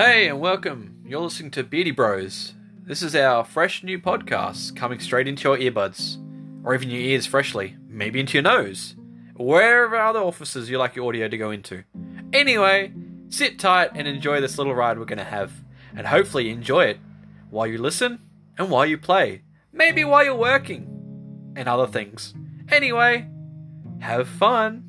Hey, and welcome. You're listening to Beardy Bros. This is our fresh new podcast coming straight into your earbuds, or even your ears freshly, maybe into your nose, wherever other offices you like your audio to go into. Anyway, sit tight and enjoy this little ride we're going to have, and hopefully enjoy it while you listen and while you play, maybe while you're working, and other things. Anyway, have fun.